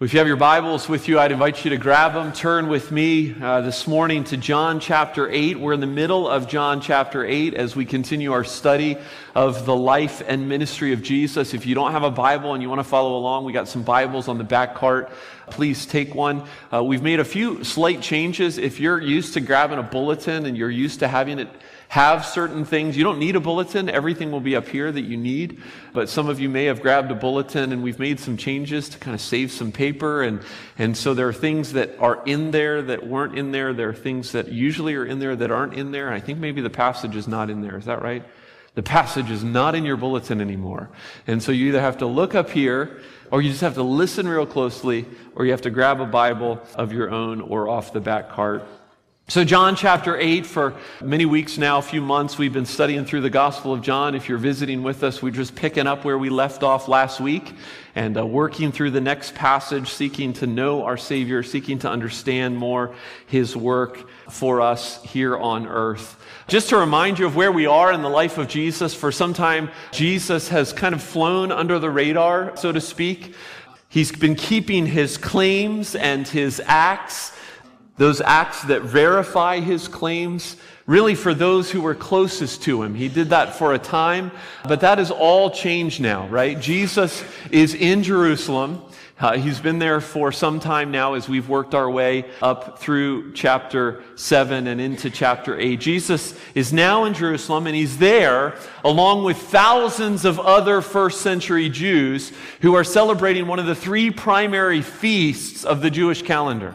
If you have your Bibles with you, I'd invite you to grab them. Turn with me uh, this morning to John chapter 8. We're in the middle of John chapter 8 as we continue our study of the life and ministry of Jesus. If you don't have a Bible and you want to follow along, we got some Bibles on the back cart. Please take one. Uh, we've made a few slight changes. If you're used to grabbing a bulletin and you're used to having it have certain things. You don't need a bulletin. Everything will be up here that you need. But some of you may have grabbed a bulletin and we've made some changes to kind of save some paper. And, and so there are things that are in there that weren't in there. There are things that usually are in there that aren't in there. And I think maybe the passage is not in there. Is that right? The passage is not in your bulletin anymore. And so you either have to look up here or you just have to listen real closely or you have to grab a Bible of your own or off the back cart so, John chapter 8, for many weeks now, a few months, we've been studying through the Gospel of John. If you're visiting with us, we're just picking up where we left off last week and uh, working through the next passage, seeking to know our Savior, seeking to understand more His work for us here on earth. Just to remind you of where we are in the life of Jesus, for some time, Jesus has kind of flown under the radar, so to speak. He's been keeping his claims and his acts those acts that verify his claims, really for those who were closest to him. He did that for a time, but that has all changed now, right? Jesus is in Jerusalem. Uh, he's been there for some time now as we've worked our way up through chapter 7 and into chapter 8. Jesus is now in Jerusalem and he's there along with thousands of other first century Jews who are celebrating one of the three primary feasts of the Jewish calendar.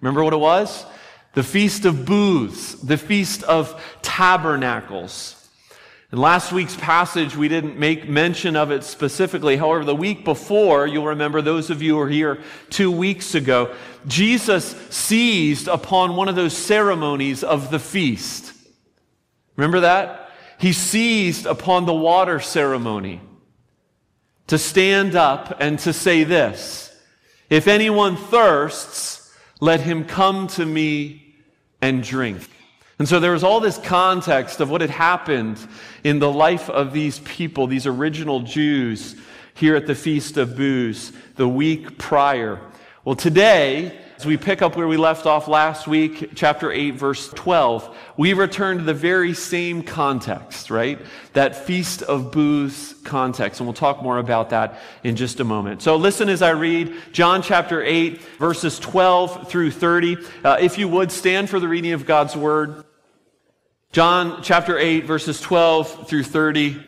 Remember what it was? The Feast of Booths, the Feast of Tabernacles. In last week's passage, we didn't make mention of it specifically. However, the week before, you'll remember those of you who were here two weeks ago, Jesus seized upon one of those ceremonies of the feast. Remember that? He seized upon the water ceremony to stand up and to say this If anyone thirsts, let him come to me and drink. And so there was all this context of what had happened in the life of these people, these original Jews, here at the Feast of Booths the week prior. Well, today, as we pick up where we left off last week, chapter 8, verse 12, we return to the very same context, right? That Feast of Booths context. And we'll talk more about that in just a moment. So listen as I read John chapter 8, verses 12 through 30. Uh, if you would, stand for the reading of God's word. John chapter 8, verses 12 through 30.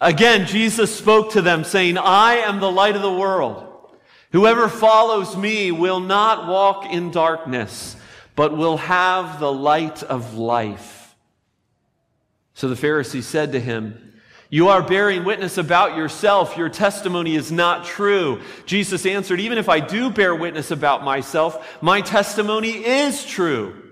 Again, Jesus spoke to them, saying, I am the light of the world. Whoever follows me will not walk in darkness, but will have the light of life. So the Pharisee said to him, You are bearing witness about yourself. Your testimony is not true. Jesus answered, Even if I do bear witness about myself, my testimony is true.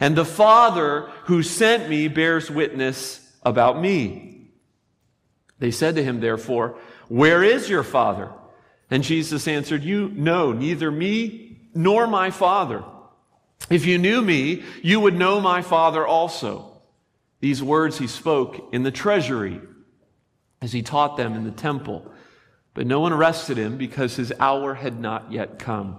and the Father who sent me bears witness about me. They said to him, therefore, Where is your Father? And Jesus answered, You know neither me nor my Father. If you knew me, you would know my Father also. These words he spoke in the treasury as he taught them in the temple. But no one arrested him because his hour had not yet come.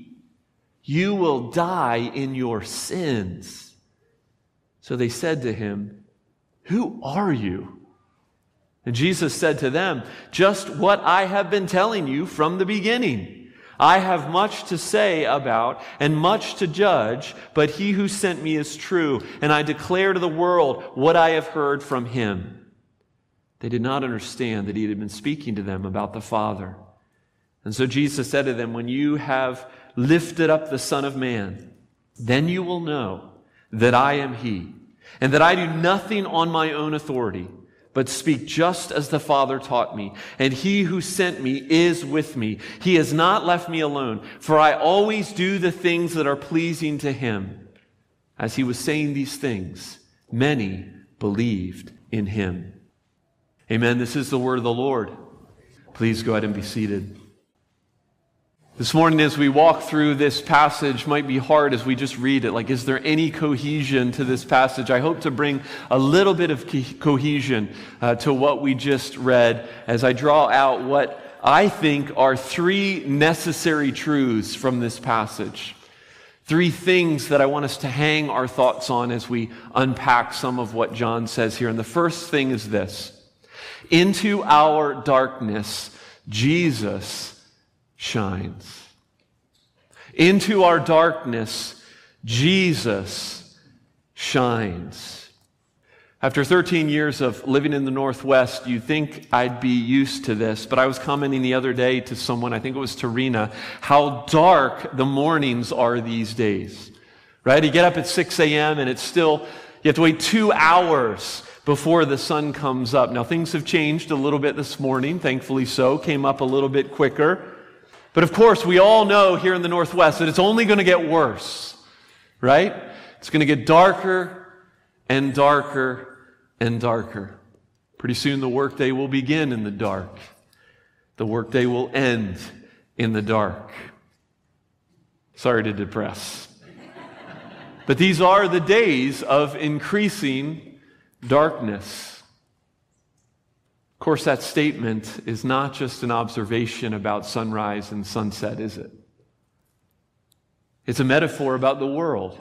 you will die in your sins. So they said to him, Who are you? And Jesus said to them, Just what I have been telling you from the beginning. I have much to say about and much to judge, but he who sent me is true, and I declare to the world what I have heard from him. They did not understand that he had been speaking to them about the Father. And so Jesus said to them, When you have lifted up the Son of Man, then you will know that I am he, and that I do nothing on my own authority but speak just as the Father taught me. And he who sent me is with me. He has not left me alone, for I always do the things that are pleasing to him. As he was saying these things, many believed in him. Amen. This is the word of the Lord. Please go ahead and be seated. This morning, as we walk through this passage, might be hard as we just read it. Like, is there any cohesion to this passage? I hope to bring a little bit of cohesion uh, to what we just read as I draw out what I think are three necessary truths from this passage. Three things that I want us to hang our thoughts on as we unpack some of what John says here. And the first thing is this Into our darkness, Jesus shines. Into our darkness, Jesus shines. After 13 years of living in the Northwest, you think I'd be used to this, but I was commenting the other day to someone, I think it was Tarina, how dark the mornings are these days. Right? You get up at 6 a.m. and it's still, you have to wait two hours before the sun comes up. Now, things have changed a little bit this morning, thankfully so, came up a little bit quicker. But of course, we all know here in the Northwest that it's only going to get worse, right? It's going to get darker and darker and darker. Pretty soon the workday will begin in the dark. The workday will end in the dark. Sorry to depress. But these are the days of increasing darkness. Of course, that statement is not just an observation about sunrise and sunset, is it? It's a metaphor about the world.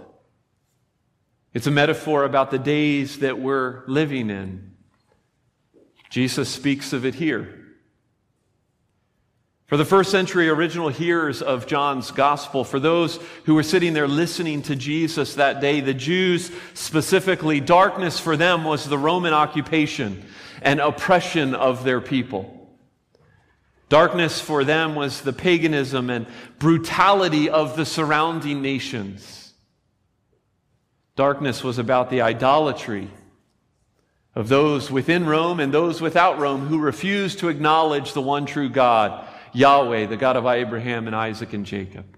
It's a metaphor about the days that we're living in. Jesus speaks of it here. For the first century original hearers of John's gospel, for those who were sitting there listening to Jesus that day, the Jews specifically, darkness for them was the Roman occupation and oppression of their people. Darkness for them was the paganism and brutality of the surrounding nations. Darkness was about the idolatry of those within Rome and those without Rome who refused to acknowledge the one true God, Yahweh, the God of Abraham and Isaac and Jacob.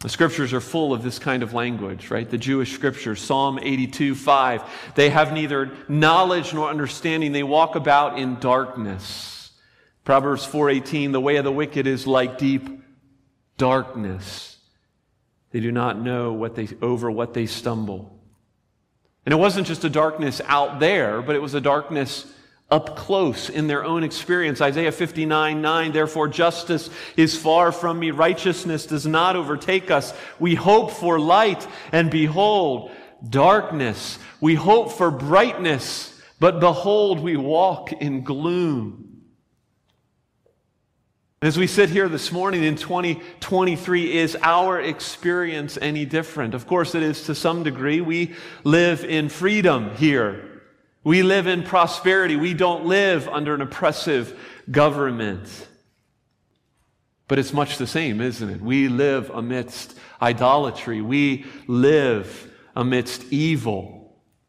The scriptures are full of this kind of language, right? The Jewish scriptures, Psalm 82, 5. They have neither knowledge nor understanding. They walk about in darkness. Proverbs 4:18, the way of the wicked is like deep darkness. They do not know what they, over what they stumble. And it wasn't just a darkness out there, but it was a darkness up close in their own experience. Isaiah 59 9, therefore justice is far from me, righteousness does not overtake us. We hope for light, and behold, darkness. We hope for brightness, but behold, we walk in gloom. As we sit here this morning in 2023, is our experience any different? Of course, it is to some degree. We live in freedom here. We live in prosperity. We don't live under an oppressive government. But it's much the same, isn't it? We live amidst idolatry. We live amidst evil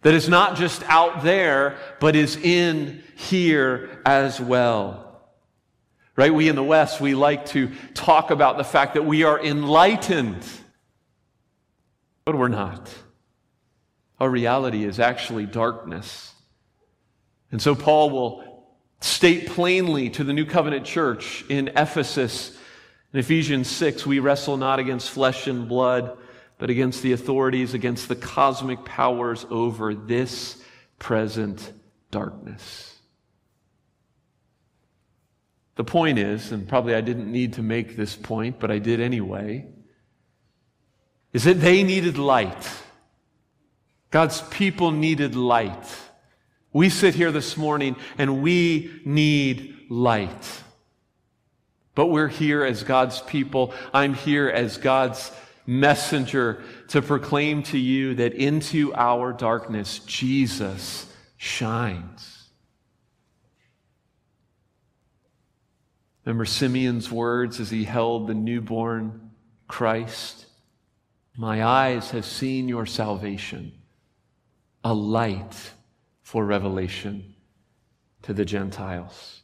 that is not just out there, but is in here as well. Right? We in the West, we like to talk about the fact that we are enlightened, but we're not. Our reality is actually darkness. And so Paul will state plainly to the New Covenant church in Ephesus, in Ephesians 6, we wrestle not against flesh and blood, but against the authorities, against the cosmic powers over this present darkness. The point is, and probably I didn't need to make this point, but I did anyway, is that they needed light. God's people needed light. We sit here this morning and we need light. But we're here as God's people. I'm here as God's messenger to proclaim to you that into our darkness, Jesus shines. Remember Simeon's words as he held the newborn Christ? My eyes have seen your salvation, a light for revelation to the Gentiles.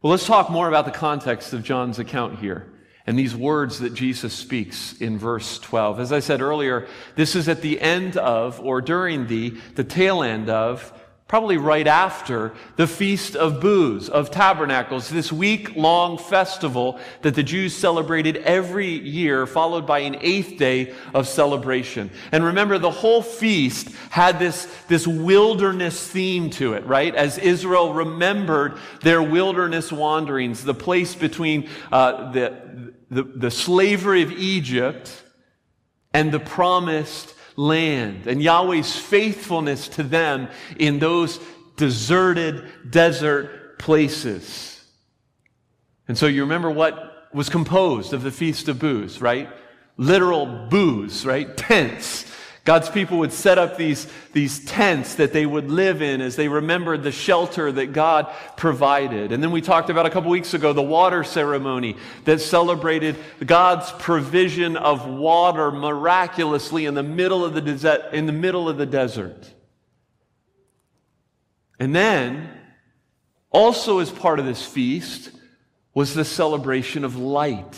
Well, let's talk more about the context of John's account here and these words that Jesus speaks in verse 12. As I said earlier, this is at the end of, or during the, the tail end of, probably right after the Feast of Booths, of Tabernacles, this week long festival that the Jews celebrated every year, followed by an eighth day of celebration. And remember, the whole feast had this, this wilderness theme to it, right? As Israel remembered their wilderness wanderings, the place between uh, the, the, the slavery of Egypt and the promised land and Yahweh's faithfulness to them in those deserted desert places. And so you remember what was composed of the Feast of Booths, right? Literal booths, right? Tents God's people would set up these, these tents that they would live in as they remembered the shelter that God provided. And then we talked about a couple weeks ago the water ceremony that celebrated God's provision of water miraculously in the middle of the desert, in the middle of the desert. And then, also as part of this feast, was the celebration of light.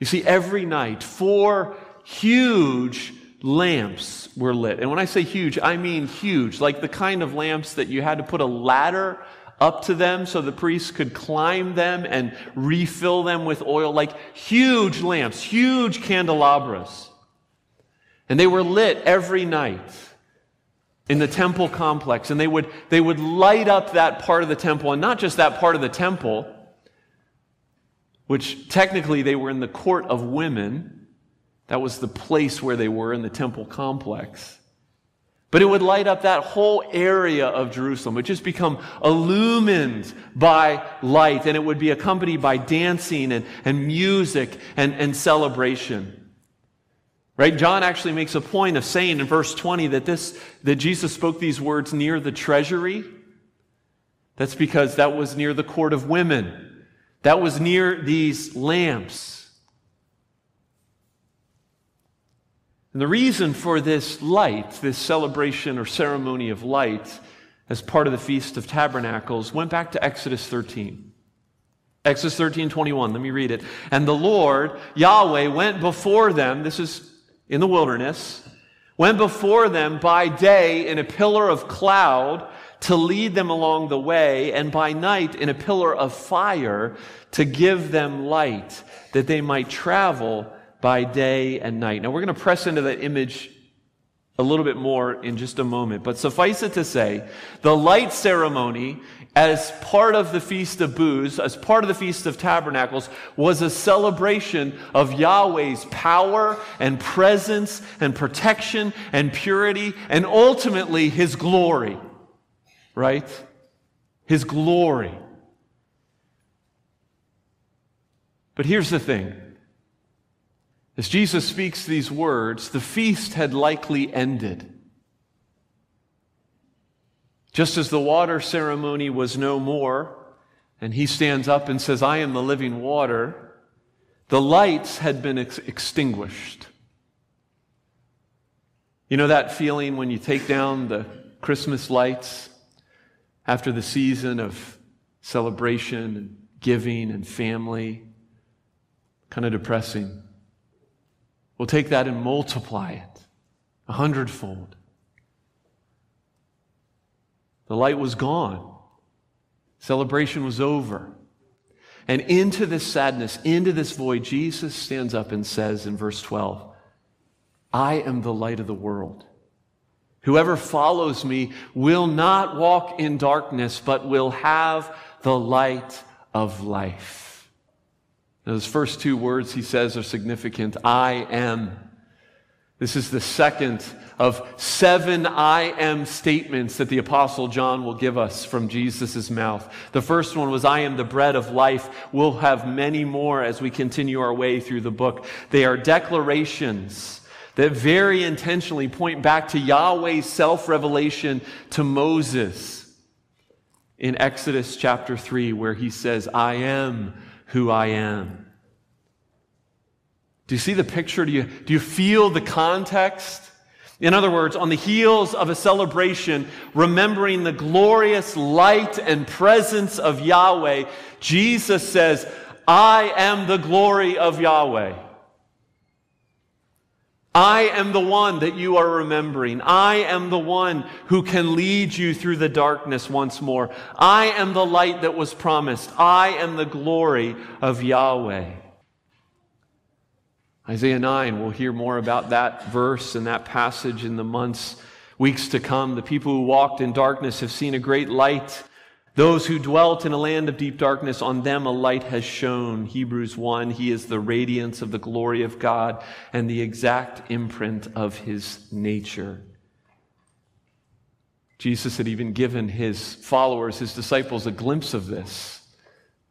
You see, every night, four huge lamps were lit. And when I say huge, I mean huge, like the kind of lamps that you had to put a ladder up to them so the priests could climb them and refill them with oil, like huge lamps, huge candelabras. And they were lit every night in the temple complex. And they would, they would light up that part of the temple, and not just that part of the temple, which technically they were in the court of women that was the place where they were in the temple complex. But it would light up that whole area of Jerusalem. It would just become illumined by light, and it would be accompanied by dancing and, and music and, and celebration. Right? John actually makes a point of saying in verse 20 that this that Jesus spoke these words near the treasury. That's because that was near the court of women. That was near these lamps. And the reason for this light, this celebration or ceremony of light, as part of the Feast of Tabernacles, went back to Exodus 13. Exodus 13, 21. Let me read it. And the Lord, Yahweh, went before them, this is in the wilderness, went before them by day in a pillar of cloud to lead them along the way, and by night in a pillar of fire to give them light, that they might travel by day and night. Now, we're going to press into that image a little bit more in just a moment, but suffice it to say, the light ceremony, as part of the Feast of Booths, as part of the Feast of Tabernacles, was a celebration of Yahweh's power and presence and protection and purity and ultimately His glory. Right? His glory. But here's the thing. As Jesus speaks these words, the feast had likely ended. Just as the water ceremony was no more, and he stands up and says, I am the living water, the lights had been ex- extinguished. You know that feeling when you take down the Christmas lights after the season of celebration and giving and family? Kind of depressing. We'll take that and multiply it a hundredfold. The light was gone. Celebration was over. And into this sadness, into this void, Jesus stands up and says in verse 12, I am the light of the world. Whoever follows me will not walk in darkness, but will have the light of life. Those first two words he says are significant. I am. This is the second of seven I am statements that the Apostle John will give us from Jesus' mouth. The first one was, I am the bread of life. We'll have many more as we continue our way through the book. They are declarations that very intentionally point back to Yahweh's self revelation to Moses in Exodus chapter 3, where he says, I am who I am. Do you see the picture? Do you, do you feel the context? In other words, on the heels of a celebration, remembering the glorious light and presence of Yahweh, Jesus says, I am the glory of Yahweh. I am the one that you are remembering. I am the one who can lead you through the darkness once more. I am the light that was promised. I am the glory of Yahweh. Isaiah 9, we'll hear more about that verse and that passage in the months, weeks to come. The people who walked in darkness have seen a great light. Those who dwelt in a land of deep darkness, on them a light has shone. Hebrews 1, he is the radiance of the glory of God and the exact imprint of his nature. Jesus had even given his followers, his disciples, a glimpse of this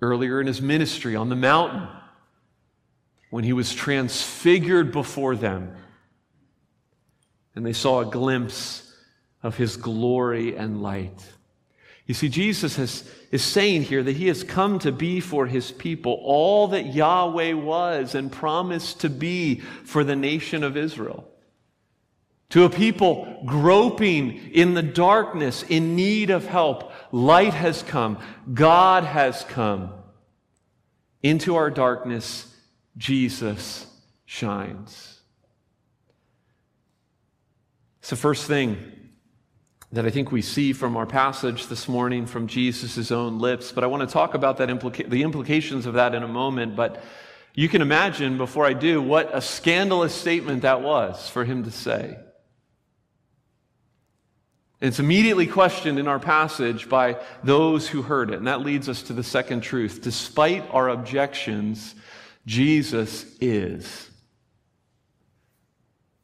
earlier in his ministry on the mountain when he was transfigured before them. And they saw a glimpse of his glory and light. You see, Jesus has, is saying here that he has come to be for his people all that Yahweh was and promised to be for the nation of Israel. To a people groping in the darkness, in need of help, light has come. God has come into our darkness Jesus shines. It's the first thing that I think we see from our passage this morning from Jesus' own lips. But I want to talk about that implica- the implications of that in a moment. But you can imagine, before I do, what a scandalous statement that was for him to say. It's immediately questioned in our passage by those who heard it. And that leads us to the second truth. Despite our objections, Jesus is.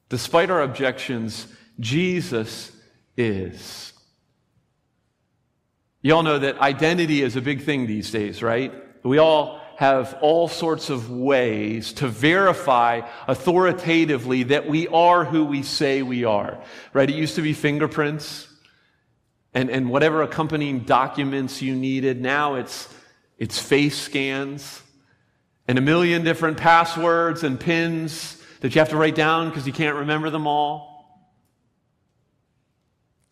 Despite our objections, Jesus is. You all know that identity is a big thing these days, right? We all have all sorts of ways to verify authoritatively that we are who we say we are, right? It used to be fingerprints and, and whatever accompanying documents you needed. Now it's, it's face scans and a million different passwords and pins that you have to write down because you can't remember them all.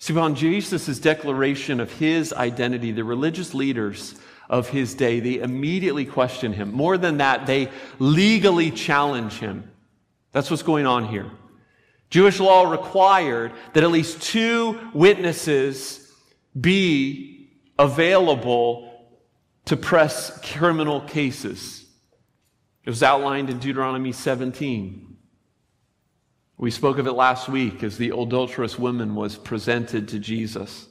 See, upon Jesus' declaration of his identity, the religious leaders of his day, they immediately question him. More than that, they legally challenge him. That's what's going on here. Jewish law required that at least two witnesses be available to press criminal cases. It was outlined in Deuteronomy 17. We spoke of it last week as the adulterous woman was presented to Jesus.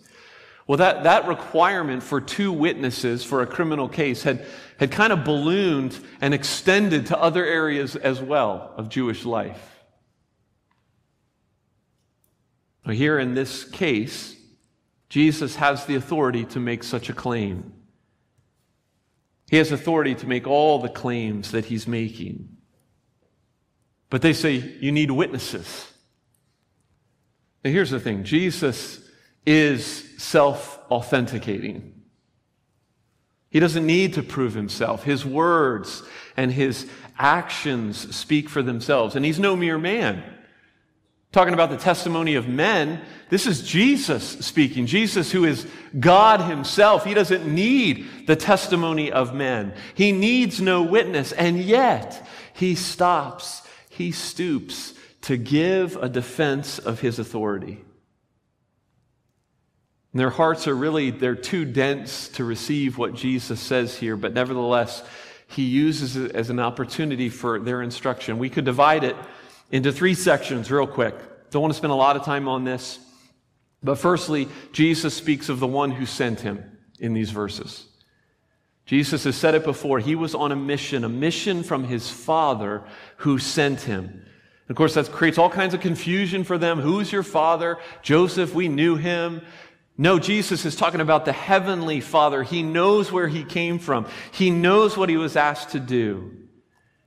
Well, that, that requirement for two witnesses for a criminal case had, had kind of ballooned and extended to other areas as well of Jewish life. Here in this case, Jesus has the authority to make such a claim. He has authority to make all the claims that he's making. But they say, you need witnesses. Now, here's the thing Jesus is self authenticating. He doesn't need to prove himself. His words and his actions speak for themselves. And he's no mere man. Talking about the testimony of men, this is Jesus speaking. Jesus, who is God himself, he doesn't need the testimony of men. He needs no witness, and yet he stops, he stoops to give a defense of his authority. And their hearts are really, they're too dense to receive what Jesus says here, but nevertheless, he uses it as an opportunity for their instruction. We could divide it into three sections real quick. Don't want to spend a lot of time on this. But firstly, Jesus speaks of the one who sent him in these verses. Jesus has said it before. He was on a mission, a mission from his Father who sent him. Of course, that creates all kinds of confusion for them. Who's your father? Joseph, we knew him. No, Jesus is talking about the heavenly Father. He knows where he came from. He knows what he was asked to do.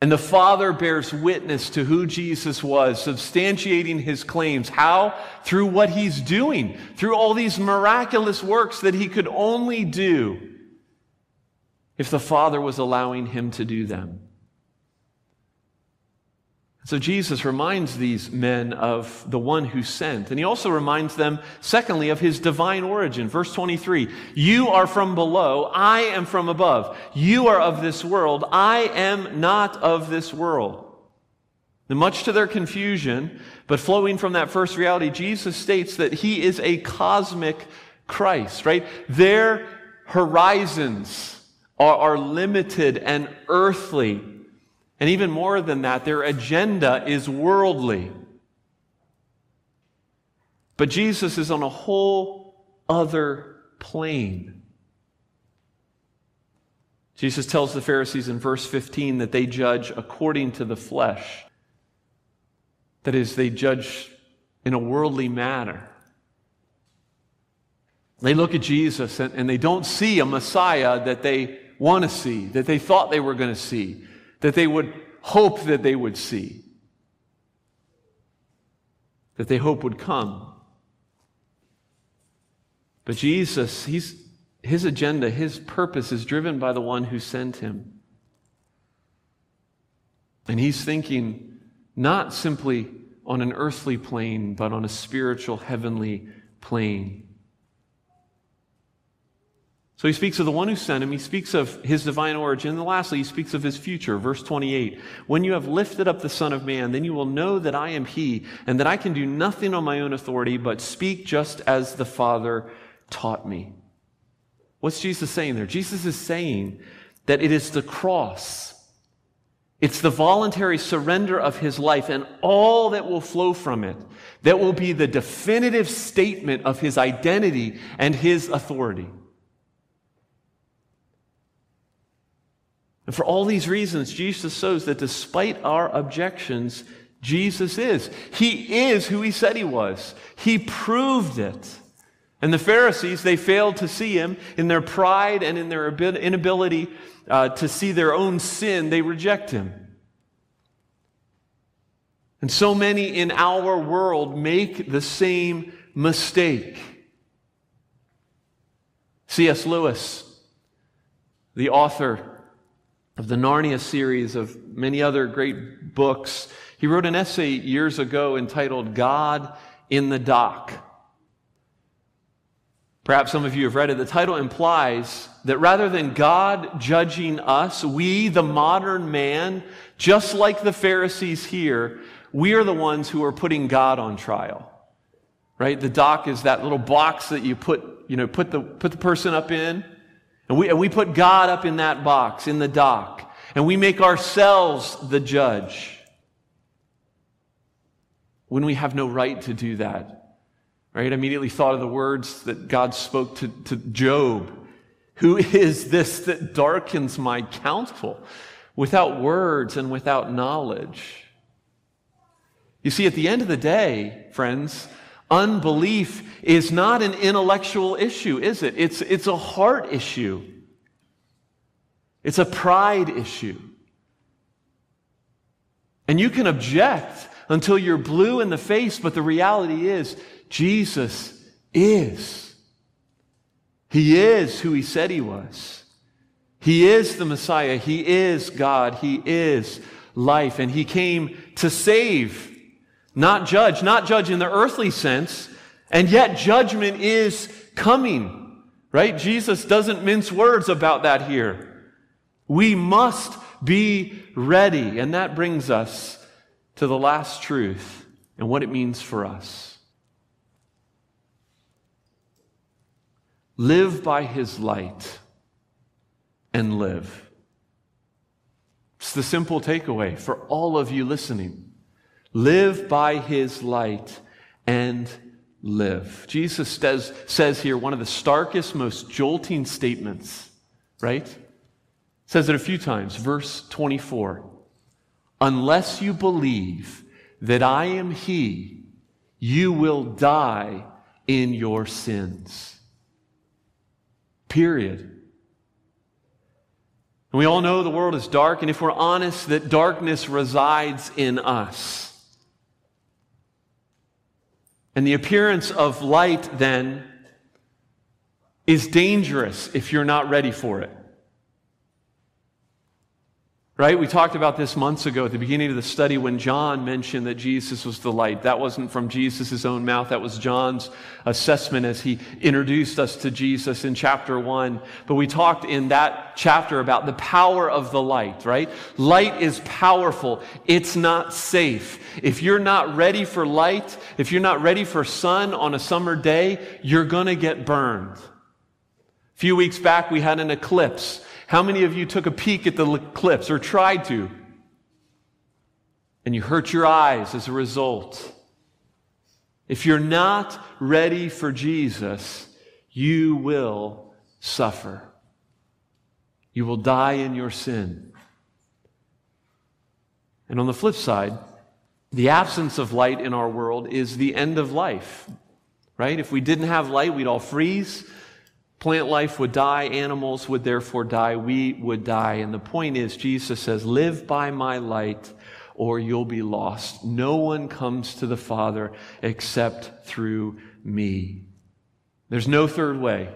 And the Father bears witness to who Jesus was, substantiating his claims. How? Through what he's doing, through all these miraculous works that he could only do if the Father was allowing him to do them. So Jesus reminds these men of the one who sent. And he also reminds them, secondly, of his divine origin. Verse 23 You are from below, I am from above. You are of this world, I am not of this world. And much to their confusion, but flowing from that first reality, Jesus states that he is a cosmic Christ, right? Their horizons are, are limited and earthly. And even more than that, their agenda is worldly. But Jesus is on a whole other plane. Jesus tells the Pharisees in verse 15 that they judge according to the flesh. That is, they judge in a worldly manner. They look at Jesus and, and they don't see a Messiah that they want to see, that they thought they were going to see that they would hope that they would see, that they hope would come. But Jesus, he's, his agenda, his purpose is driven by the one who sent him. And he's thinking not simply on an earthly plane, but on a spiritual, heavenly plane. So he speaks of the one who sent him. He speaks of his divine origin. And lastly, he speaks of his future. Verse 28. When you have lifted up the Son of Man, then you will know that I am he, and that I can do nothing on my own authority, but speak just as the Father taught me. What's Jesus saying there? Jesus is saying that it is the cross. It's the voluntary surrender of his life and all that will flow from it that will be the definitive statement of his identity and his authority. And for all these reasons, Jesus shows that despite our objections, Jesus is. He is who he said he was. He proved it. And the Pharisees, they failed to see him in their pride and in their inability uh, to see their own sin, they reject him. And so many in our world make the same mistake. C.S. Lewis, the author of the Narnia series, of many other great books. He wrote an essay years ago entitled God in the Dock. Perhaps some of you have read it. The title implies that rather than God judging us, we, the modern man, just like the Pharisees here, we are the ones who are putting God on trial. Right? The dock is that little box that you put, you know, put the, put the person up in. And we, and we put God up in that box, in the dock, and we make ourselves the judge when we have no right to do that. Right? I immediately thought of the words that God spoke to, to Job. Who is this that darkens my counsel without words and without knowledge? You see, at the end of the day, friends, Unbelief is not an intellectual issue, is it? It's, it's a heart issue. It's a pride issue. And you can object until you're blue in the face, but the reality is, Jesus is. He is who he said he was. He is the Messiah. He is God. He is life. And he came to save not judge, not judge in the earthly sense, and yet judgment is coming, right? Jesus doesn't mince words about that here. We must be ready, and that brings us to the last truth and what it means for us. Live by his light and live. It's the simple takeaway for all of you listening. Live by his light and live. Jesus says, says here one of the starkest, most jolting statements, right? Says it a few times. Verse 24 Unless you believe that I am He, you will die in your sins. Period. And we all know the world is dark, and if we're honest, that darkness resides in us. And the appearance of light then is dangerous if you're not ready for it. Right? We talked about this months ago at the beginning of the study when John mentioned that Jesus was the light. That wasn't from Jesus' own mouth. That was John's assessment as he introduced us to Jesus in chapter one. But we talked in that chapter about the power of the light, right? Light is powerful. It's not safe. If you're not ready for light, if you're not ready for sun on a summer day, you're going to get burned. A few weeks back, we had an eclipse. How many of you took a peek at the eclipse or tried to? And you hurt your eyes as a result. If you're not ready for Jesus, you will suffer. You will die in your sin. And on the flip side, the absence of light in our world is the end of life, right? If we didn't have light, we'd all freeze. Plant life would die, animals would therefore die, we would die. And the point is, Jesus says, Live by my light, or you'll be lost. No one comes to the Father except through me. There's no third way.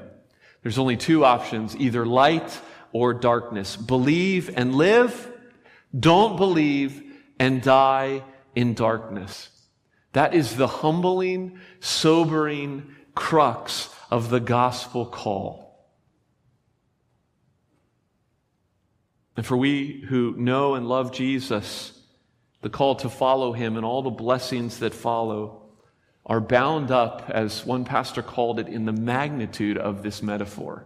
There's only two options either light or darkness. Believe and live, don't believe and die in darkness. That is the humbling, sobering crux of the gospel call. And for we who know and love Jesus, the call to follow him and all the blessings that follow are bound up, as one pastor called it, in the magnitude of this metaphor.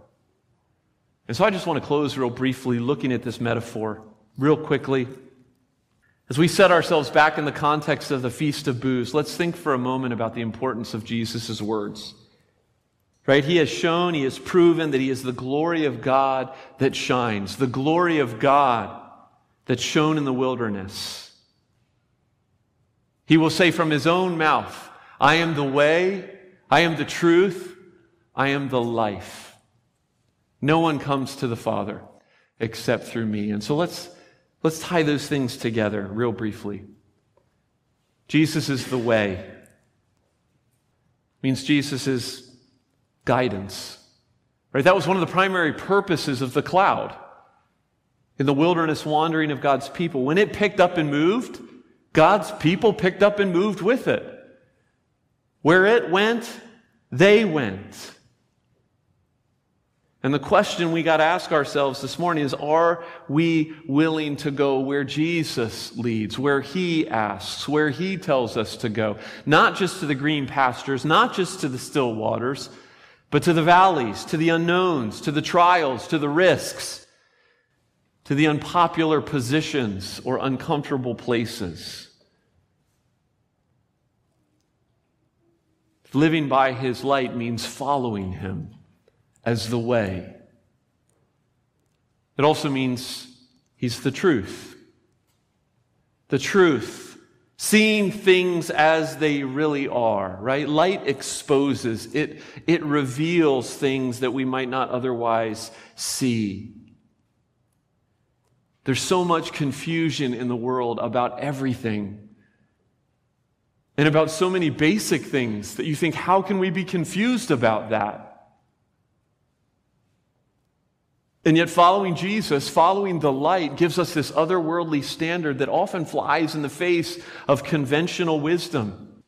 And so I just want to close real briefly looking at this metaphor, real quickly. As we set ourselves back in the context of the Feast of Booths, let's think for a moment about the importance of Jesus' words. Right? He has shown, he has proven that he is the glory of God that shines, the glory of God that shone in the wilderness. He will say from his own mouth, I am the way, I am the truth, I am the life. No one comes to the Father except through me. And so let's, let's tie those things together real briefly. Jesus is the way. means Jesus is guidance. Right? That was one of the primary purposes of the cloud in the wilderness wandering of God's people. When it picked up and moved, God's people picked up and moved with it. Where it went, they went. And the question we got to ask ourselves this morning is Are we willing to go where Jesus leads, where He asks, where He tells us to go? Not just to the green pastures, not just to the still waters, but to the valleys, to the unknowns, to the trials, to the risks, to the unpopular positions or uncomfortable places. Living by his light means following him as the way. It also means he's the truth. The truth seeing things as they really are, right? Light exposes, it, it reveals things that we might not otherwise see. There's so much confusion in the world about everything and about so many basic things that you think, how can we be confused about that? And yet, following Jesus, following the light, gives us this otherworldly standard that often flies in the face of conventional wisdom.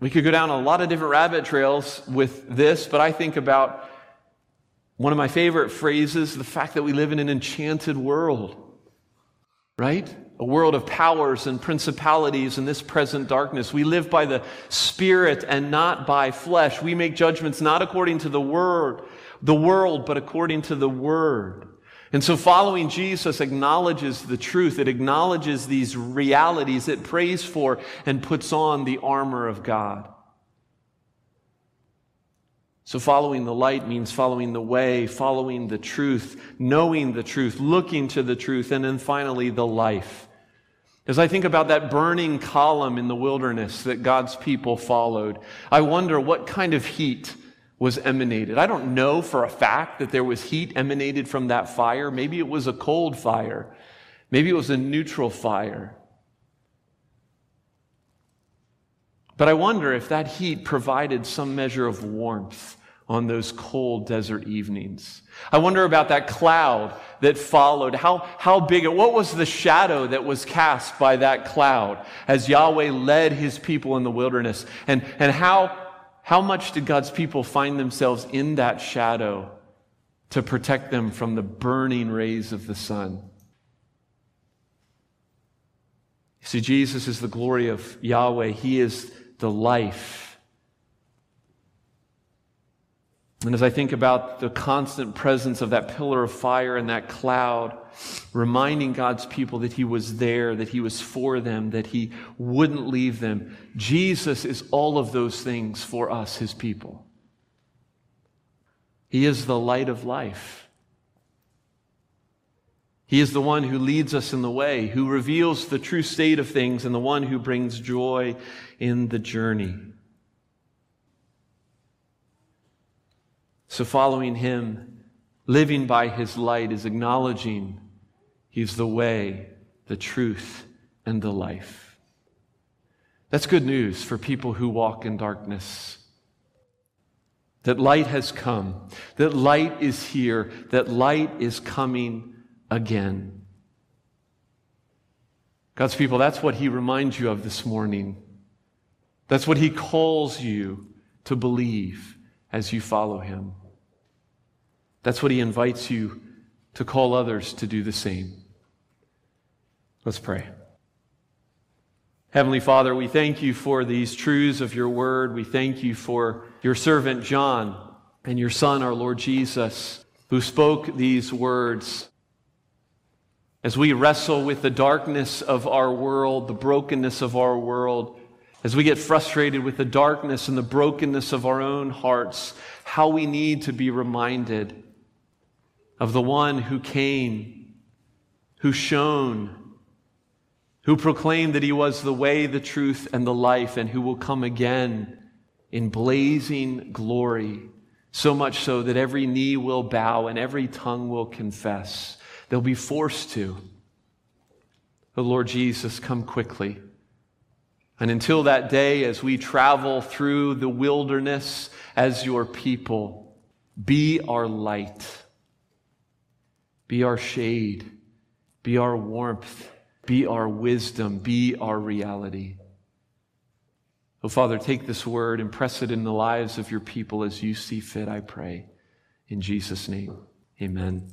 We could go down a lot of different rabbit trails with this, but I think about one of my favorite phrases the fact that we live in an enchanted world, right? A world of powers and principalities in this present darkness. We live by the Spirit and not by flesh. We make judgments not according to the word, the world, but according to the word. And so following Jesus acknowledges the truth. It acknowledges these realities. It prays for and puts on the armor of God. So, following the light means following the way, following the truth, knowing the truth, looking to the truth, and then finally the life As I think about that burning column in the wilderness that God's people followed, I wonder what kind of heat was emanated. I don't know for a fact that there was heat emanated from that fire. Maybe it was a cold fire. Maybe it was a neutral fire. But I wonder if that heat provided some measure of warmth on those cold desert evenings. I wonder about that cloud that followed. How, how big, what was the shadow that was cast by that cloud as Yahweh led his people in the wilderness? And, and how, how much did God's people find themselves in that shadow to protect them from the burning rays of the sun? See, Jesus is the glory of Yahweh. He is the life And as I think about the constant presence of that pillar of fire and that cloud, reminding God's people that He was there, that He was for them, that He wouldn't leave them, Jesus is all of those things for us, His people. He is the light of life. He is the one who leads us in the way, who reveals the true state of things, and the one who brings joy in the journey. So, following him, living by his light, is acknowledging he's the way, the truth, and the life. That's good news for people who walk in darkness. That light has come, that light is here, that light is coming again. God's people, that's what he reminds you of this morning. That's what he calls you to believe as you follow him. That's what he invites you to call others to do the same. Let's pray. Heavenly Father, we thank you for these truths of your word. We thank you for your servant John and your son, our Lord Jesus, who spoke these words. As we wrestle with the darkness of our world, the brokenness of our world, as we get frustrated with the darkness and the brokenness of our own hearts, how we need to be reminded of the one who came, who shone, who proclaimed that he was the way, the truth, and the life, and who will come again in blazing glory, so much so that every knee will bow and every tongue will confess. They'll be forced to. The Lord Jesus, come quickly. And until that day, as we travel through the wilderness as your people, be our light. Be our shade. Be our warmth. Be our wisdom. Be our reality. Oh, Father, take this word, impress it in the lives of your people as you see fit, I pray. In Jesus' name, amen.